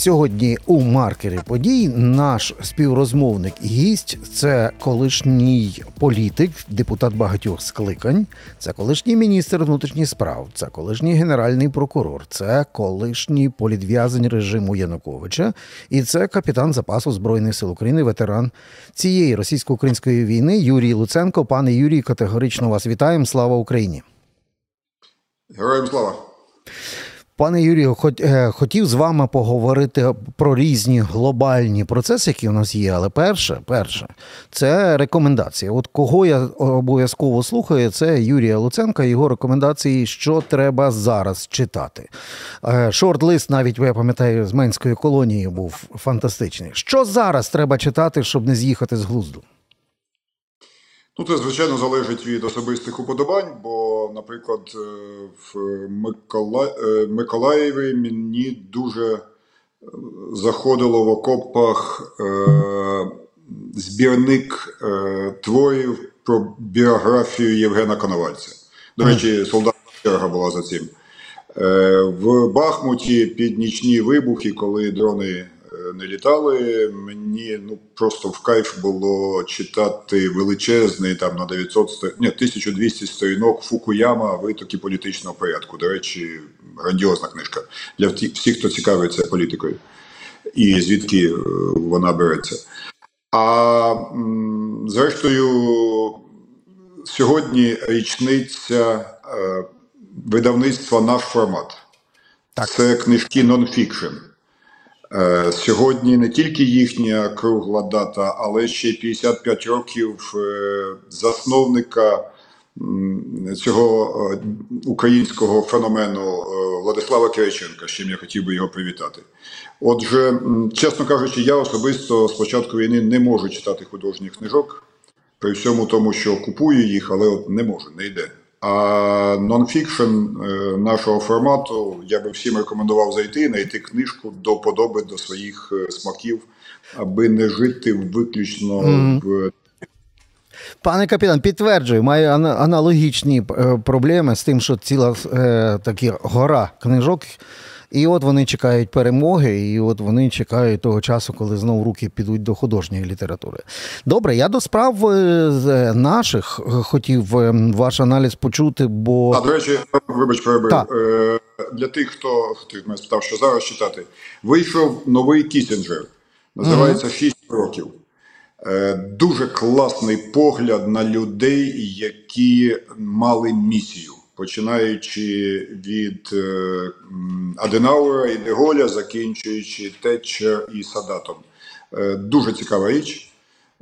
Сьогодні у маркері подій наш співрозмовник і гість це колишній політик, депутат багатьох скликань, це колишній міністр внутрішніх справ, це колишній генеральний прокурор, це колишній політв'язень режиму Януковича, і це капітан запасу збройних сил України, ветеран цієї російсько-української війни Юрій Луценко. Пане Юрій, категорично вас вітаємо. Слава Україні! Героям слава! Пане Юрію, е, хотів з вами поговорити про різні глобальні процеси, які у нас є. Але перше, перше, це рекомендації. От кого я обов'язково слухаю, це Юрія Луценка. Його рекомендації, що треба зараз читати. Е, Шорт-лист, навіть я пам'ятаю, з Менської колонії був фантастичний. Що зараз треба читати, щоб не з'їхати з глузду? Ну, це, звичайно, залежить від особистих уподобань, бо, наприклад, е, в Микола... е, Миколаєві мені дуже е, заходило в окопах е... збірник е... творів про біографію Євгена Коновальця. До речі, солдат черга була за цим. Е... В Бахмуті під нічні вибухи, коли дрони не літали. Мені ну просто в кайф було читати величезний там на 900 ні, 1200 сторінок Фукуяма витоки політичного порядку. До речі, грандіозна книжка для всіх, хто цікавиться політикою і звідки е, вона береться. А зрештою, сьогодні річниця е, видавництва наш формат. Так. Це книжки нонфікшн. Е, Сьогодні не тільки їхня кругла дата, але ще й 55 років е, засновника цього е, українського феномену Владислава Кириченка, з чим я хотів би його привітати. Отже, чесно кажучи, я особисто з початку війни не можу читати художніх книжок, при всьому тому, що купую їх, але от не можу, не йде. А нонфікшн е, нашого формату я би всім рекомендував зайти, знайти книжку до подоби до своїх е, смаків, аби не жити виключно в Пане капітан, підтверджую, маю аналогічні е, проблеми з тим, що ціла е, такі гора книжок. І от вони чекають перемоги, і от вони чекають того часу, коли знову руки підуть до художньої літератури. Добре, я до справ е, з наших е, хотів е, ваш аналіз почути, бо А до речі, вибач, перебив. Так. Е, Для тих, хто ти мене спитав, що зараз читати, вийшов новий Кісінджер. Називається «6 років. Е, Дуже класний погляд на людей, які мали місію, починаючи від е, Аденауера і Деголя, закінчуючи Тетчер і Садатом. Е, Дуже цікава річ.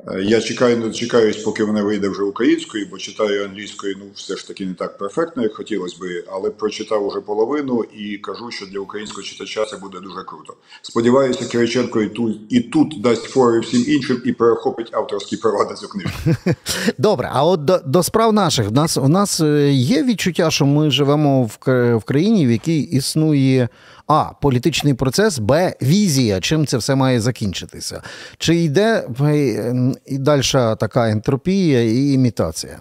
Е, Я чекаю, не дочекаюсь, поки вона вийде вже українською, бо читаю англійською, ну все ж таки не так перфектно, як хотілося би, але прочитав уже половину і кажу, що для українського читача це буде дуже круто. Сподіваюся, Кириченко і тут, і тут дасть фори всім іншим і перехопить авторські права на цю книжку. Добре, а от до, до справ наших. У нас, у нас е, є відчуття, що ми живемо в, в країні, в якій існує А. Політичний процес, Б. Візія, чим це все має закінчитися. Чи йде е, і далі така ентропія і імітація?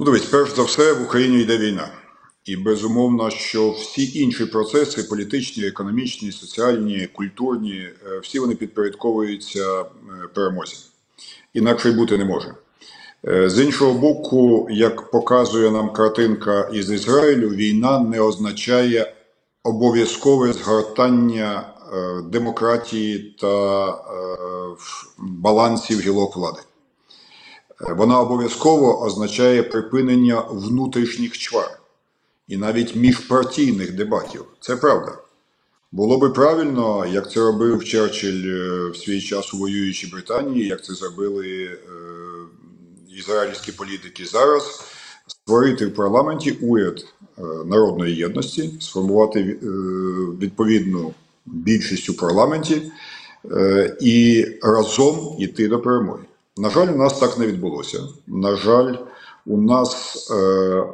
Ну, дивись, перш за все, в Україні йде війна. І безумовно, що всі інші процеси політичні, економічні, соціальні, культурні, е, всі вони підпорядковуються е, перемозі. Інакше й бути не може. Е, З іншого боку, як показує нам картинка із Ізраїлю, війна не означає обов'язкове згортання е, демократії та е, балансів гілок влади. Вона обов'язково означає припинення внутрішніх чвар і навіть міжпартійних дебатів. Це правда. Було би правильно, як це робив Черчилль в свій час у воюючій Британії, як це зробили ізраїльські політики зараз, створити в парламенті уряд е, народної єдності, сформувати е, відповідну більшість у парламенті е, і разом йти до перемоги. На жаль, у нас так не відбулося. На жаль, у нас е,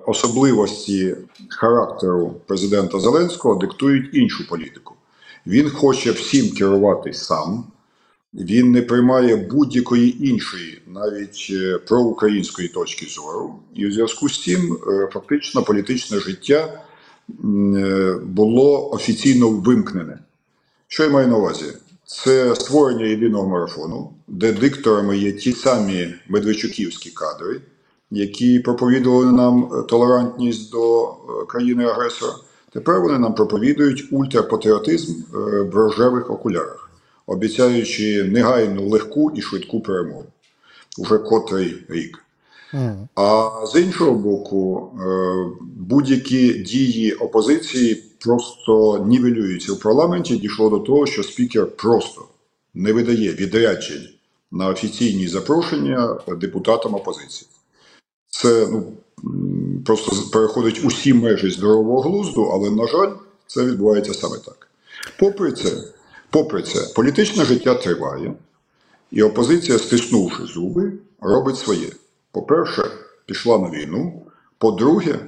особливості характеру президента Зеленського диктують іншу політику. Він хоче всім керувати сам. Він не приймає будь-якої іншої, навіть е, проукраїнської точки зору, і в зв'язку з цим е, фактично політичне життя е, було офіційно вимкнене. Що я маю на увазі? Це створення єдиного марафону, де дикторами є ті самі медведчуківські кадри, які проповідували нам толерантність до країни-агресора. Тепер вони нам проповідують ультрапатріотизм в рожевих окулярах, обіцяючи негайну легку і швидку перемогу уже котрий рік. А з іншого боку, е, будь-які дії опозиції просто нівелюються в парламенті. Дійшло до того, що спікер просто не видає відряджень на офіційні запрошення депутатам опозиції. Це ну, просто переходить усі межі здорового глузду, але, на жаль, це відбувається саме так. Попри це, попри це, політичне життя триває. І опозиція, стиснувши зуби, робить своє. По-перше, пішла на війну. По-друге,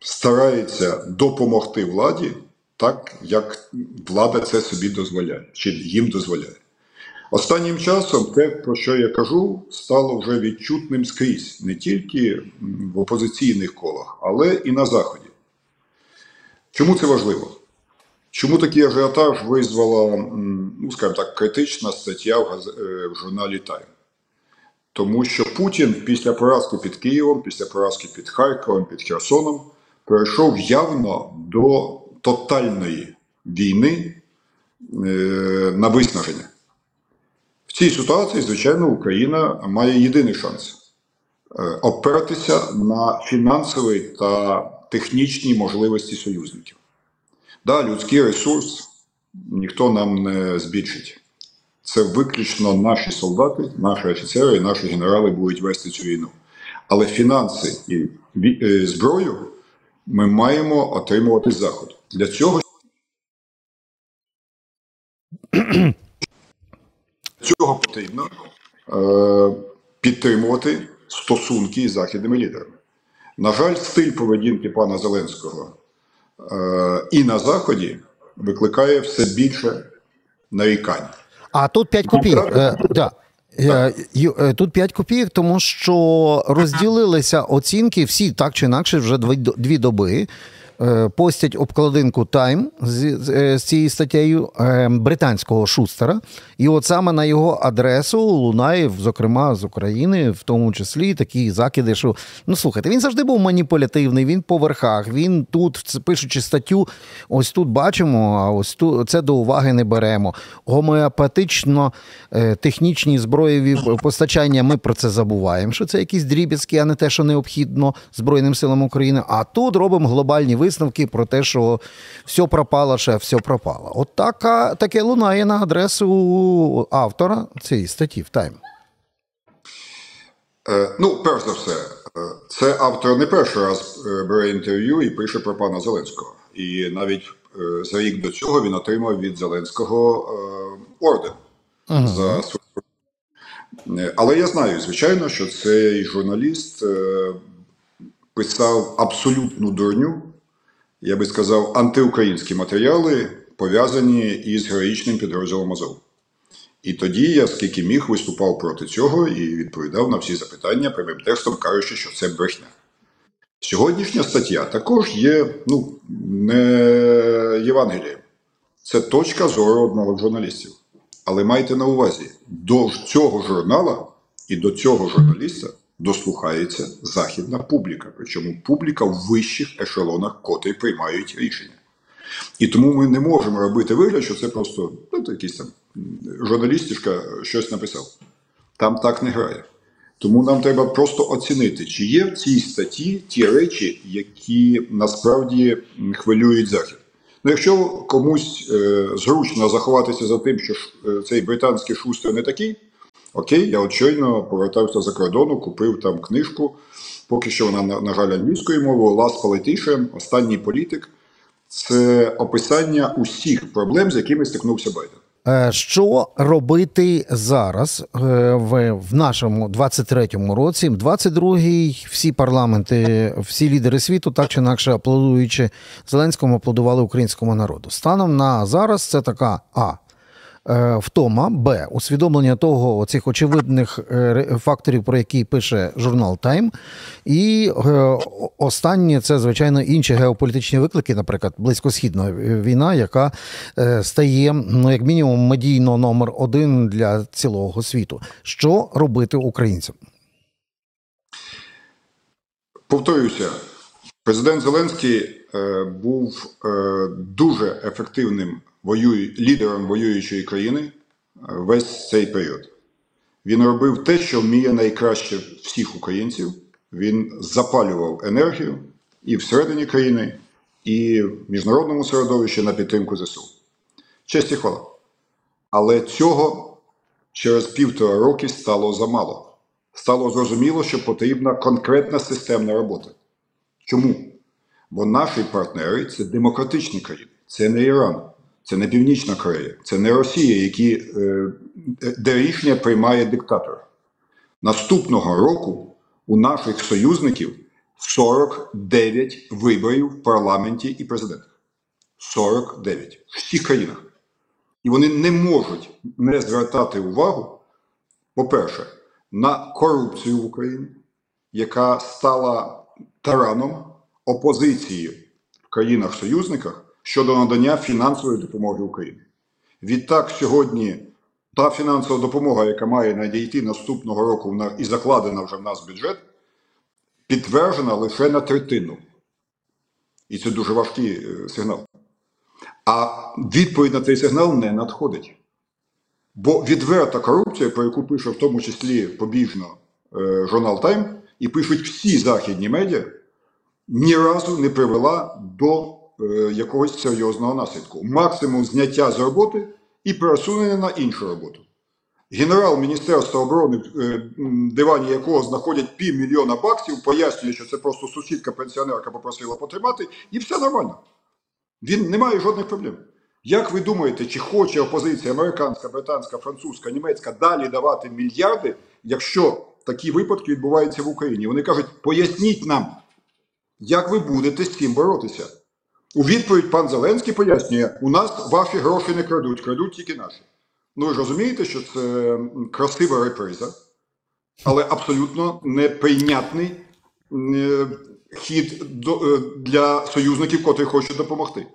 старається допомогти владі так, як влада це собі дозволяє, чи їм дозволяє. Останнім часом те, про що я кажу, стало вже відчутним скрізь, не тільки в опозиційних колах, але і на Заході. Чому це важливо? Чому такий ажіотаж визвала, ну скажімо так, критична стаття в, газ... е, в журналі Тайм? Тому що Путін після поразки під Києвом, після поразки під Харковом, під Херсоном, перейшов явно до тотальної війни е, на виснаження. В цій ситуації, звичайно, Україна має єдиний шанс е, опиратися на фінансові та технічні можливості союзників. Да, людський ресурс ніхто нам не збільшить. Це виключно наші солдати, наші офіцери і наші генерали будуть вести цю війну. Але фінанси і е, зброю ми маємо отримувати з заходу. Для цього цього потрібно е, підтримувати стосунки із західними лідерами. На жаль, стиль поведінки пана Зеленського і на Заході викликає все більше нарікань. А тут 5 копійок. Е, да. Е, е, Тут 5 копійок, тому що розділилися оцінки всі так чи інакше вже дві доби. Е, Постять обкладинку Time з, з, е, з цією статтею е, британського шустера. І от саме на його адресу лунає, зокрема, з України, в тому числі такі закиди, що ну слухайте, він завжди був маніпулятивний, він по верхах, він тут, пишучи статтю, ось тут бачимо, а ось тут це до уваги не беремо. Гомеопатично технічні зброєві постачання. Ми про це забуваємо. Що це якісь дріб'язки, а не те, що необхідно Збройним силам України. А тут робимо глобальні висновки про те, що все пропало, ще все пропало. От така, таке лунає на адресу автора цієї статті в Тайм. Е, ну, перш за все, е, це автор не перший раз е, бере інтерв'ю і пише про пана Зеленського. І навіть за рік до цього він отримав від Зеленського е, орден за свою. Е, Але я знаю, звичайно, що цей журналіст е, писав абсолютну дурню, я би сказав, антиукраїнські матеріали, пов'язані із героїчним підрозділом Азов. І тоді я, скільки міг, виступав проти цього і відповідав на всі запитання прямим текстом, кажучи, що це брехня. Сьогоднішня стаття також є ну, не Євангелієм. Це точка зору одного журналістів. Але майте на увазі, до цього журнала і до цього журналіста дослухається західна публіка, причому публіка в вищих ешелонах, котрі приймають рішення. І тому ми не можемо робити вигляд, що це просто ну, якийсь там м, журналістішка щось написав. Там так не грає. Тому нам треба просто оцінити, чи є в цій статті ті речі, які насправді хвилюють Захід. Ну, якщо комусь е, зручно заховатися за тим, що е, цей британський шустер не такий, окей, я от щойно повертався за кордону, купив там книжку, поки що вона, на, на жаль, англійською мовою, Last Politician, останній політик. Це описання усіх проблем, з якими стикнувся Байден. Е, Що робити зараз е, в, в нашому 23-му році? 22-й всі парламенти, всі лідери світу, так чи інакше аплодуючи Зеленському, аплодували українському народу. Станом на зараз це така а. Е, втома, Б. Усвідомлення того цих очевидних е, факторів, про які пише журнал Тайм. І е, останнє це, звичайно, інші геополітичні виклики, наприклад, близькосхідна війна, яка стає, ну, як мінімум, медійно номер один для цілого світу. Що робити українцям? Повторюся, президент Зеленський був дуже ефективним воює, лідером воюючої країни е, весь цей період. Він робив те, що вміє найкраще всіх українців. Він запалював енергію і всередині країни, і в міжнародному середовищі на підтримку ЗСУ. Честь і хвала. Але цього через півтора роки стало замало стало зрозуміло, що потрібна конкретна системна робота. Чому? Бо наші партнери це демократичні країни, це не Іран, це не Північна Корея, це не Росія, які, е, де рішення приймає диктатор. Наступного року у наших союзників 49 виборів в парламенті і президентах. 49 в всіх країнах. І вони не можуть не звертати увагу, по-перше, на корупцію в Україні, яка стала тараном опозиції в країнах-союзниках щодо надання фінансової допомоги Україні. Відтак, сьогодні та фінансова допомога, яка має надійти наступного року і закладена вже в нас бюджет, підтверджена лише на третину. І це дуже важкий е, сигнал. А відповідь на цей сигнал не надходить. Бо відверта корупція, про яку пише в тому числі побіжно е, журнал Тайм, і пишуть всі західні медіа, ні разу не привела до якогось серйозного наслідку. Максимум зняття з роботи і пересунення на іншу роботу. Генерал Міністерства оборони, е, дивані якого знаходять півмільйона баксів, пояснює, що це просто сусідка пенсіонерка попросила потримати, і все нормально. Він не має жодних проблем. Як ви думаєте, чи хоче опозиція американська, британська, французька, німецька далі давати мільярди, якщо такі випадки відбуваються в Україні? Вони кажуть, поясніть нам, як ви будете з цим боротися? У відповідь пан Зеленський пояснює, у нас ваші гроші не крадуть, крадуть тільки наші. Ну ви ж розумієте, що це красива реприза, але абсолютно неприйнятний е, хід е, для союзників, котрі хочуть допомогти.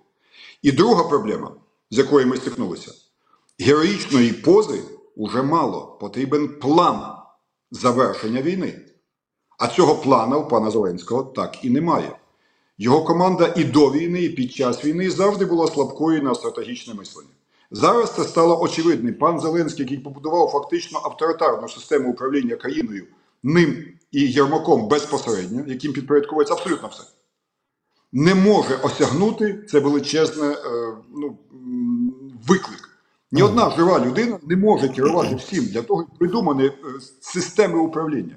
І друга проблема, з якою ми стикнулися, героїчної пози уже мало. Потрібен план завершення війни. А цього плана у пана Зеленського так і немає. Його команда і до війни, і під час війни завжди була слабкою на стратегічне мислення. Зараз це стало очевидним. Пан Зеленський, який побудував фактично авторитарну систему управління країною, ним і Єрмаком безпосередньо, яким підпорядковується абсолютно все не може осягнути це величезне е, ну, виклик. Ні одна жива людина не може керувати всім для того, придумані е, системи управління.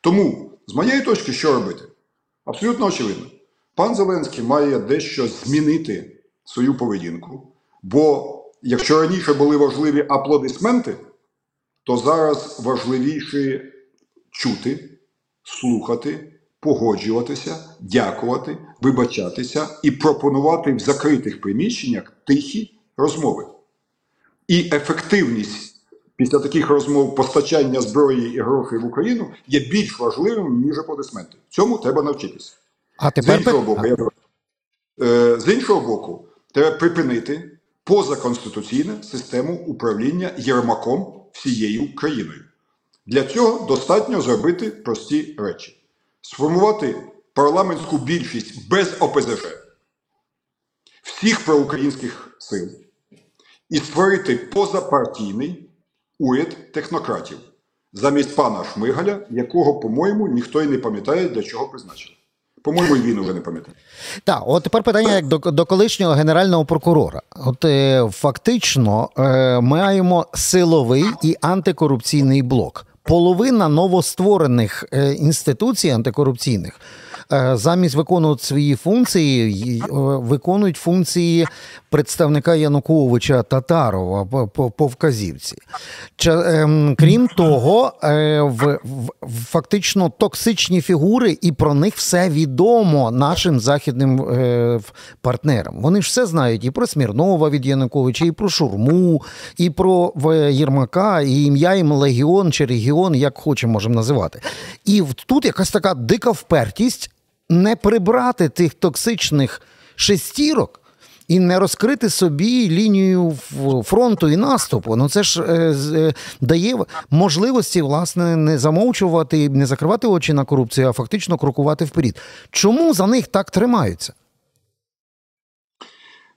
Тому, з моєї точки, що робити? Абсолютно очевидно. Пан Зеленський має дещо змінити свою поведінку. Бо якщо раніше були важливі аплодисменти, то зараз важливіше чути, слухати погоджуватися, дякувати, вибачатися і пропонувати в закритих приміщеннях тихі розмови. І ефективність після таких розмов постачання зброї і грошей в Україну є більш важливим, ніж аплодисменти. Цьому треба навчитися. А тепер... З іншого боку, я... Е, з іншого боку, треба припинити позаконституційну систему управління Єрмаком всією країною. Для цього достатньо зробити прості речі сформувати парламентську більшість без ОПЗЖ всіх проукраїнських сил і створити позапартійний уряд технократів замість пана Шмигаля, якого, по-моєму, ніхто й не пам'ятає, для чого призначили. По-моєму, він вже не пам'ятає. Так, от тепер питання як до до колишнього генерального прокурора. От е, фактично е, маємо силовий і антикорупційний блок половина новостворених е, інституцій антикорупційних замість виконувати свої функції, е, виконують функції представника Януковича Татарова по, по, вказівці. Ем, Крім того, е, в, в, фактично токсичні фігури, і про них все відомо нашим західним е, партнерам. Вони ж все знають і про Смірнова від Януковича, і про Шурму, і про Єрмака, і ім'я їм легіон чи регіон, як хочемо можемо називати. І тут якась така дика впертість не прибрати тих токсичних шестірок. І не розкрити собі лінію фронту і наступу. Ну це ж е, е, дає можливості, власне, не замовчувати, не закривати очі на корупцію, а фактично крокувати вперед. Чому за них так тримаються?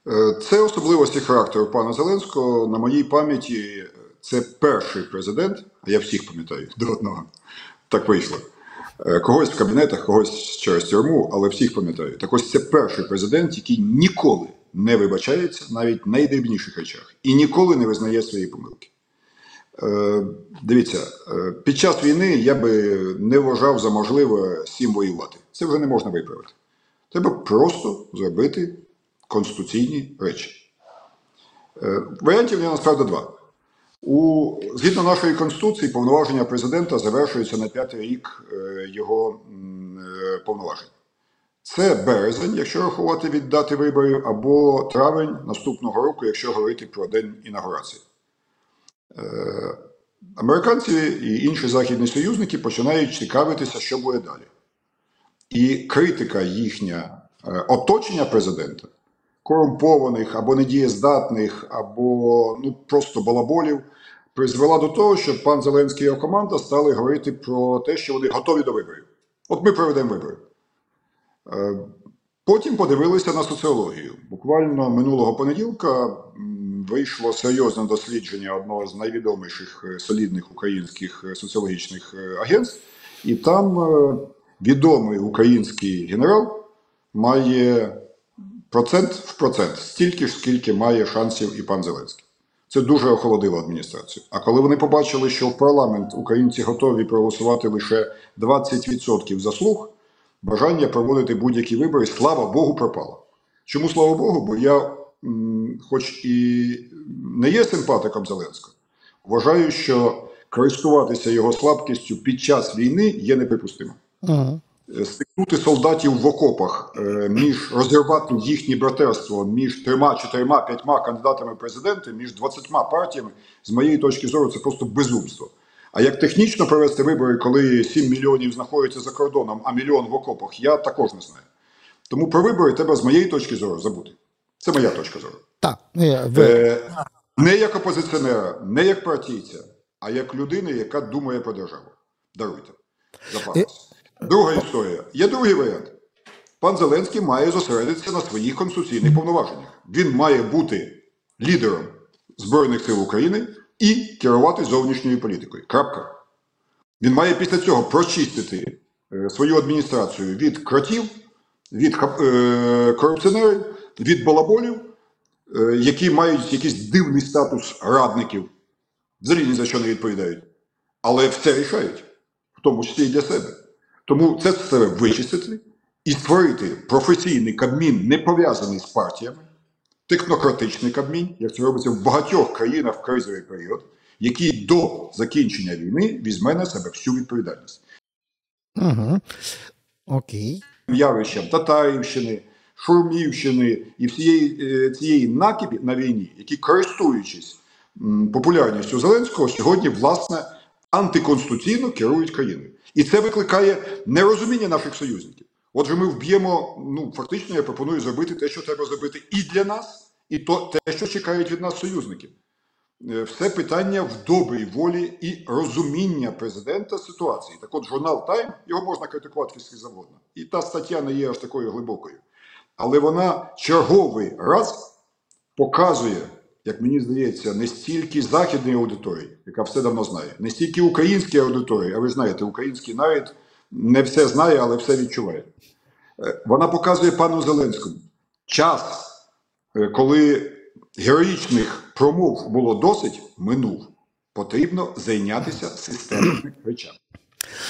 Е, Це особливості характеру пана Зеленського. На моїй пам'яті е, це перший президент, а я всіх пам'ятаю до одного. Так вийшло. Е, Когось в кабінетах, когось через тюрму, але всіх пам'ятаю. Так ось це перший президент, який ніколи не вибачається навіть в найдрібніших речах і ніколи не визнає свої помилки. Е, Дивіться, е, під час війни я би не вважав за можливе всім воювати. Це вже не можна виправити. Треба просто зробити конституційні речі. Е, Варіантів є насправді два. У, згідно нашої конституції, повноваження президента завершуються на п'ятий рік е, його е, повноважень. Це березень, якщо рахувати від дати виборів, або травень наступного року, якщо говорити про день інаугурації. Е, Американці і інші західні союзники починають цікавитися, що буде далі. І критика їхня оточення президента, корумпованих або недієздатних, або ну, просто балаболів, призвела до того, що пан Зеленський і його команда стали говорити про те, що вони готові до виборів. От ми проведемо вибори. Е, Потім подивилися на соціологію. Буквально минулого понеділка вийшло серйозне дослідження одного з найвідоміших е, солідних українських е, соціологічних агентств, і там відомий український генерал має процент в процент стільки ж, скільки має шансів і пан Зеленський. Це дуже охолодило адміністрацію. А коли вони побачили, що в парламент українці готові проголосувати лише 20% заслуг, бажання проводити будь-які вибори, слава Богу, пропало. Чому слава Богу? Бо я, хоч і не є симпатиком Зеленського, вважаю, що користуватися його слабкістю під час війни є неприпустимо. Угу. Е, Стикнути солдатів в окопах е, між розірвати їхнє братерство між трьома, чотирма, п'ятьма кандидатами в президенти, між 20 партіями, з моєї точки зору, це просто безумство. А як технічно провести вибори, коли 7 мільйонів знаходяться за кордоном, а мільйон в окопах, я також не знаю. Тому про вибори треба з моєї точки зору забути. Це моя точка зору. Так, е, ви, Е, не як опозиціонера, не як партійця, а як людини, яка думає про державу. Даруйте. За пафос. Друга історія. Є другий варіант. Пан Зеленський має зосередитися на своїх конституційних повноваженнях. Він має бути лідером Збройних сил України і керувати зовнішньою політикою. Крапка. Він має після цього прочистити е, свою адміністрацію від кротів, від е, корупціонерів, від балаболів, е, які мають якийсь дивний статус радників, взагалі ні за що не відповідають. Але все рішають, в тому числі і для себе. Тому це все вичистити і створити професійний кабмін, не пов'язаний з партіями, технократичний кабмін, як це робиться в багатьох країнах в кризовий період, який до закінчення війни візьме на себе всю відповідальність. угу. Окей. явищам Татарівщини, Шурмівщини і всієї е, цієї накипі на війні, які користуючись популярністю Зеленського, сьогодні власне антиконституційно керують країною. І це викликає нерозуміння наших союзників. Отже, ми вб'ємо, ну фактично, я пропоную зробити те, що треба зробити і для нас, і то те, що чекають від нас союзники. Е, Все питання в добрій волі і розуміння президента ситуації. Так от журнал Тайм, його можна критикувати скільки завгодно. І та стаття не є аж такою глибокою. Але вона черговий раз показує, як мені здається, не стільки західної аудиторії, яка все давно знає, не стільки українській аудиторії, а ви знаєте, український народ не все знає, але все відчуває. Е, Вона показує пану Зеленському час, е, коли героїчних промов було досить, минув. Потрібно зайнятися системними речами.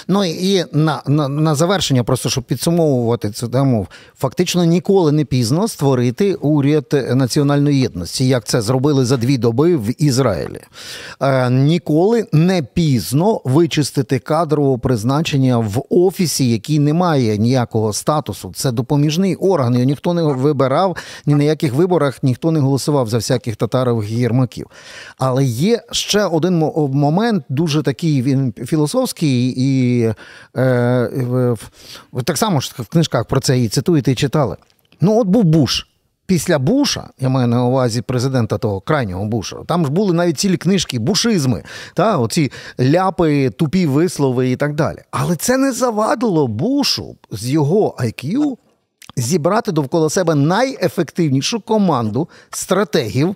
Ну і на, на, на завершення, просто щоб підсумовувати цю тему, фактично ніколи не пізно створити уряд національної єдності, як це зробили за дві доби в Ізраїлі. Е, ніколи не пізно вичистити кадрове призначення в офісі, який не має ніякого статусу. Це допоміжний орган. Його ніхто не вибирав, ні на яких виборах ніхто не голосував за всяких татарових гірмаків. Але є ще один момент, дуже такий він філософський, і е, в- в- так само ж в книжках про це і цитуєте, і читали. Ну, от був Буш. Після Буша, я маю на увазі президента того крайнього Буша, там ж були навіть цілі книжки, бушизми, та, оці ляпи, тупі вислови і так далі. Але це не завадило Бушу з його IQ зібрати довкола себе найефективнішу команду стратегів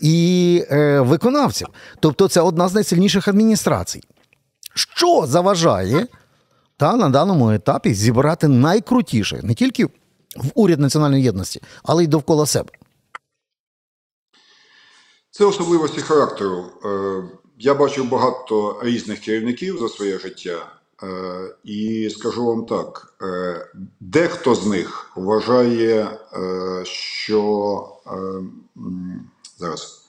і е, виконавців. Тобто, це одна з найсильніших адміністрацій. Що заважає та на даному етапі зібрати найкрутіше не тільки в уряд національної єдності, але й довкола себе. Це особливості характеру. Е, Я бачив багато різних керівників за своє життя, е, і скажу вам так: е, дехто з них вважає, що зараз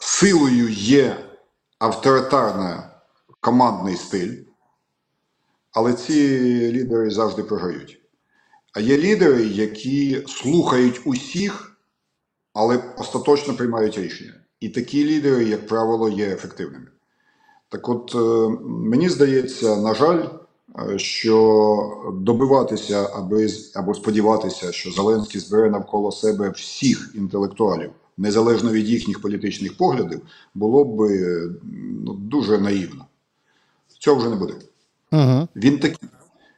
силою є авторитарна командний стиль, але ці лідери завжди програють. А є лідери, які слухають усіх але остаточно приймають рішення. І такі лідери, як правило, є ефективними. Так от, е, мені здається, на жаль, е, що добиватися аби, або сподіватися, що Зеленський збере навколо себе всіх інтелектуалів, незалежно від їхніх політичних поглядів, було б е, ну, дуже наївно. Цього вже не буде. Угу. Він такий.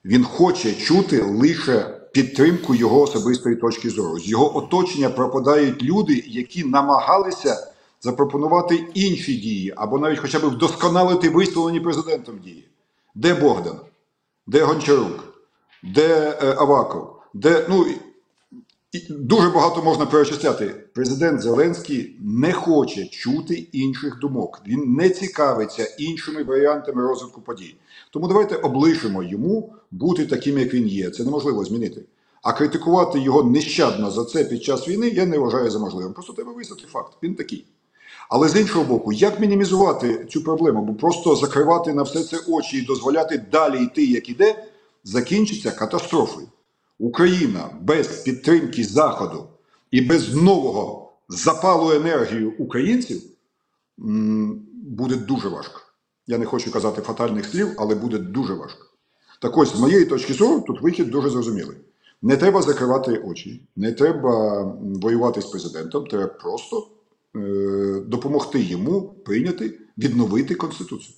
Він хоче чути лише підтримку його особистої точки зору. З його оточення пропадають люди, які намагалися запропонувати інші дії, або навіть хоча б вдосконалити висловлені президентом дії. Де Богдан? Де Гончарук? Де е, Аваков? Де, ну, дуже багато можна перечисляти. Президент Зеленський не хоче чути інших думок. Він не цікавиться іншими варіантами розвитку подій. Тому давайте облишимо йому бути таким, як він є. Це неможливо змінити. А критикувати його нещадно за це під час війни я не вважаю за можливим. Просто треба визнати факт. Він такий. Але з іншого боку, як мінімізувати цю проблему? Бо просто закривати на все це очі і дозволяти далі йти, як іде, закінчиться катастрофою. Україна без підтримки Заходу і без нового запалу енергію українців буде дуже важко. Я не хочу казати фатальних слів, але буде дуже важко. Так ось, з моєї точки зору, тут вихід дуже зрозумілий. Не треба закривати очі, не треба воювати з президентом, треба просто е, допомогти йому прийняти, відновити Конституцію.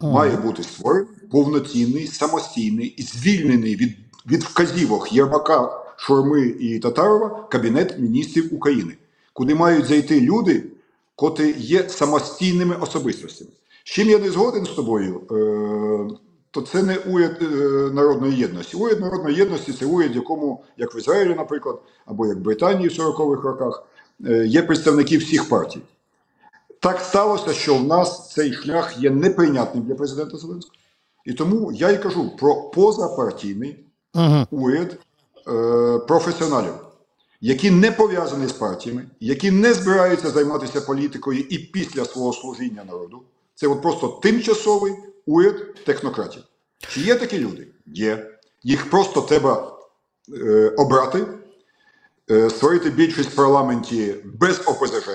Має бути створений повноцінний, самостійний і звільнений від, від вказівок Єрмака, Шурми і Татарова Кабінет міністрів України, куди мають зайти люди, котрі є самостійними особистостями. З чим я не згоден з тобою, е, то це не уряд е, народної єдності. Уряд народної єдності це уряд, якому, як в Ізраїлі, наприклад, або як в Британії в 40-х роках, е, є представники всіх партій. Так сталося, що в нас цей шлях є неприйнятним для президента Зеленського. І тому я і кажу про позапартійний Угу. уряд е, професіоналів, які не пов'язані з партіями, які не збираються займатися політикою і після свого служіння народу. Це от просто тимчасовий уряд технократів. Чи є такі люди? Є. Їх просто треба е, обрати, е, створити більшість в парламенті без ОПЗЖ,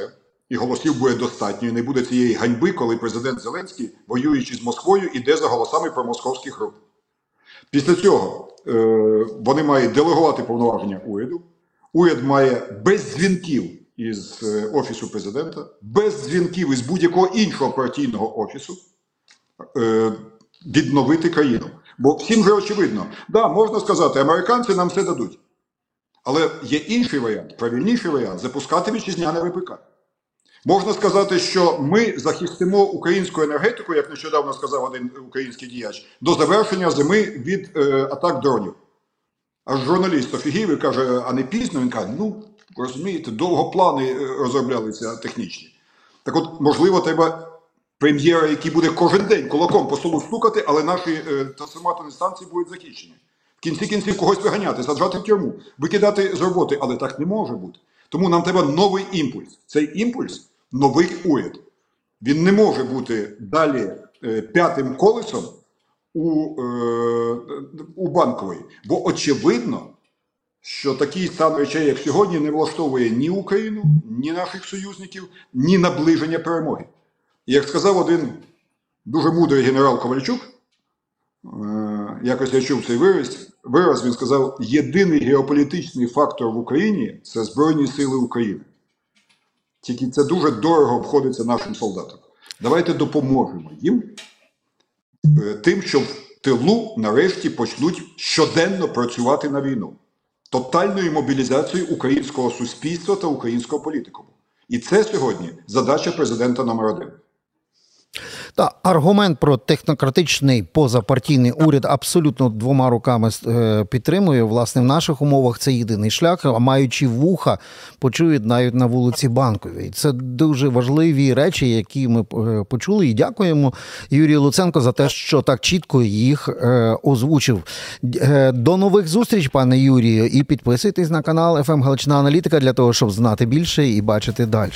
і голосів буде достатньо. І не буде цієї ганьби, коли президент Зеленський, воюючи з Москвою, іде за голосами про московських груп. Після цього вони мають делегувати повноваження уряду. Уряд має без дзвінків із е, офісу президента, без дзвінків із будь-якого іншого партійного офісу е, відновити країну. Бо всім вже очевидно, да, можна сказати, американці нам все дадуть. Але є інший варіант, правильніший варіант запускати вітчизняне ВПК. Можна сказати, що ми захистимо українську енергетику, як нещодавно сказав один український діяч, до завершення зими від е, атак дронів. Аж журналіст офігів і каже, а не пізно. Він каже: ну розумієте, довго плани е, розроблялися технічні. Так от, можливо, треба прем'єра, який буде кожен день кулаком по столу стукати, але наші е, трансформаторні станції будуть захищені. В кінці кінців когось виганяти, саджати в тюрму, викидати з роботи, але так не може бути. Тому нам треба новий імпульс. Цей імпульс новий уряд. Він не може бути далі е, п'ятим колесом у, е, у банкової. Бо очевидно, що такий стан речей, як сьогодні, не влаштовує ні Україну, ні наших союзників, ні наближення перемоги. Як сказав один дуже мудрий генерал Ковальчук, якось я чув цей вираз, вираз, він сказав: єдиний геополітичний фактор в Україні це Збройні Сили України. Тільки це дуже дорого обходиться нашим солдатам. Давайте допоможемо їм е, тим, що в тилу нарешті почнуть щоденно працювати на війну. Тотальною мобілізацією українського суспільства та українського політикуму. І це сьогодні задача президента номер один. Та аргумент про технократичний позапартійний уряд абсолютно двома руками е, підтримує. Власне, в наших умовах це єдиний шлях, а маючи вуха, почують навіть на вулиці Банковій. Це дуже важливі речі, які ми е, почули. І дякуємо Юрію Луценко за те, що так чітко їх е, озвучив. До нових зустріч, пане Юрію, і підписуйтесь на канал «ФМ Галичина Аналітика для того, щоб знати більше і бачити далі.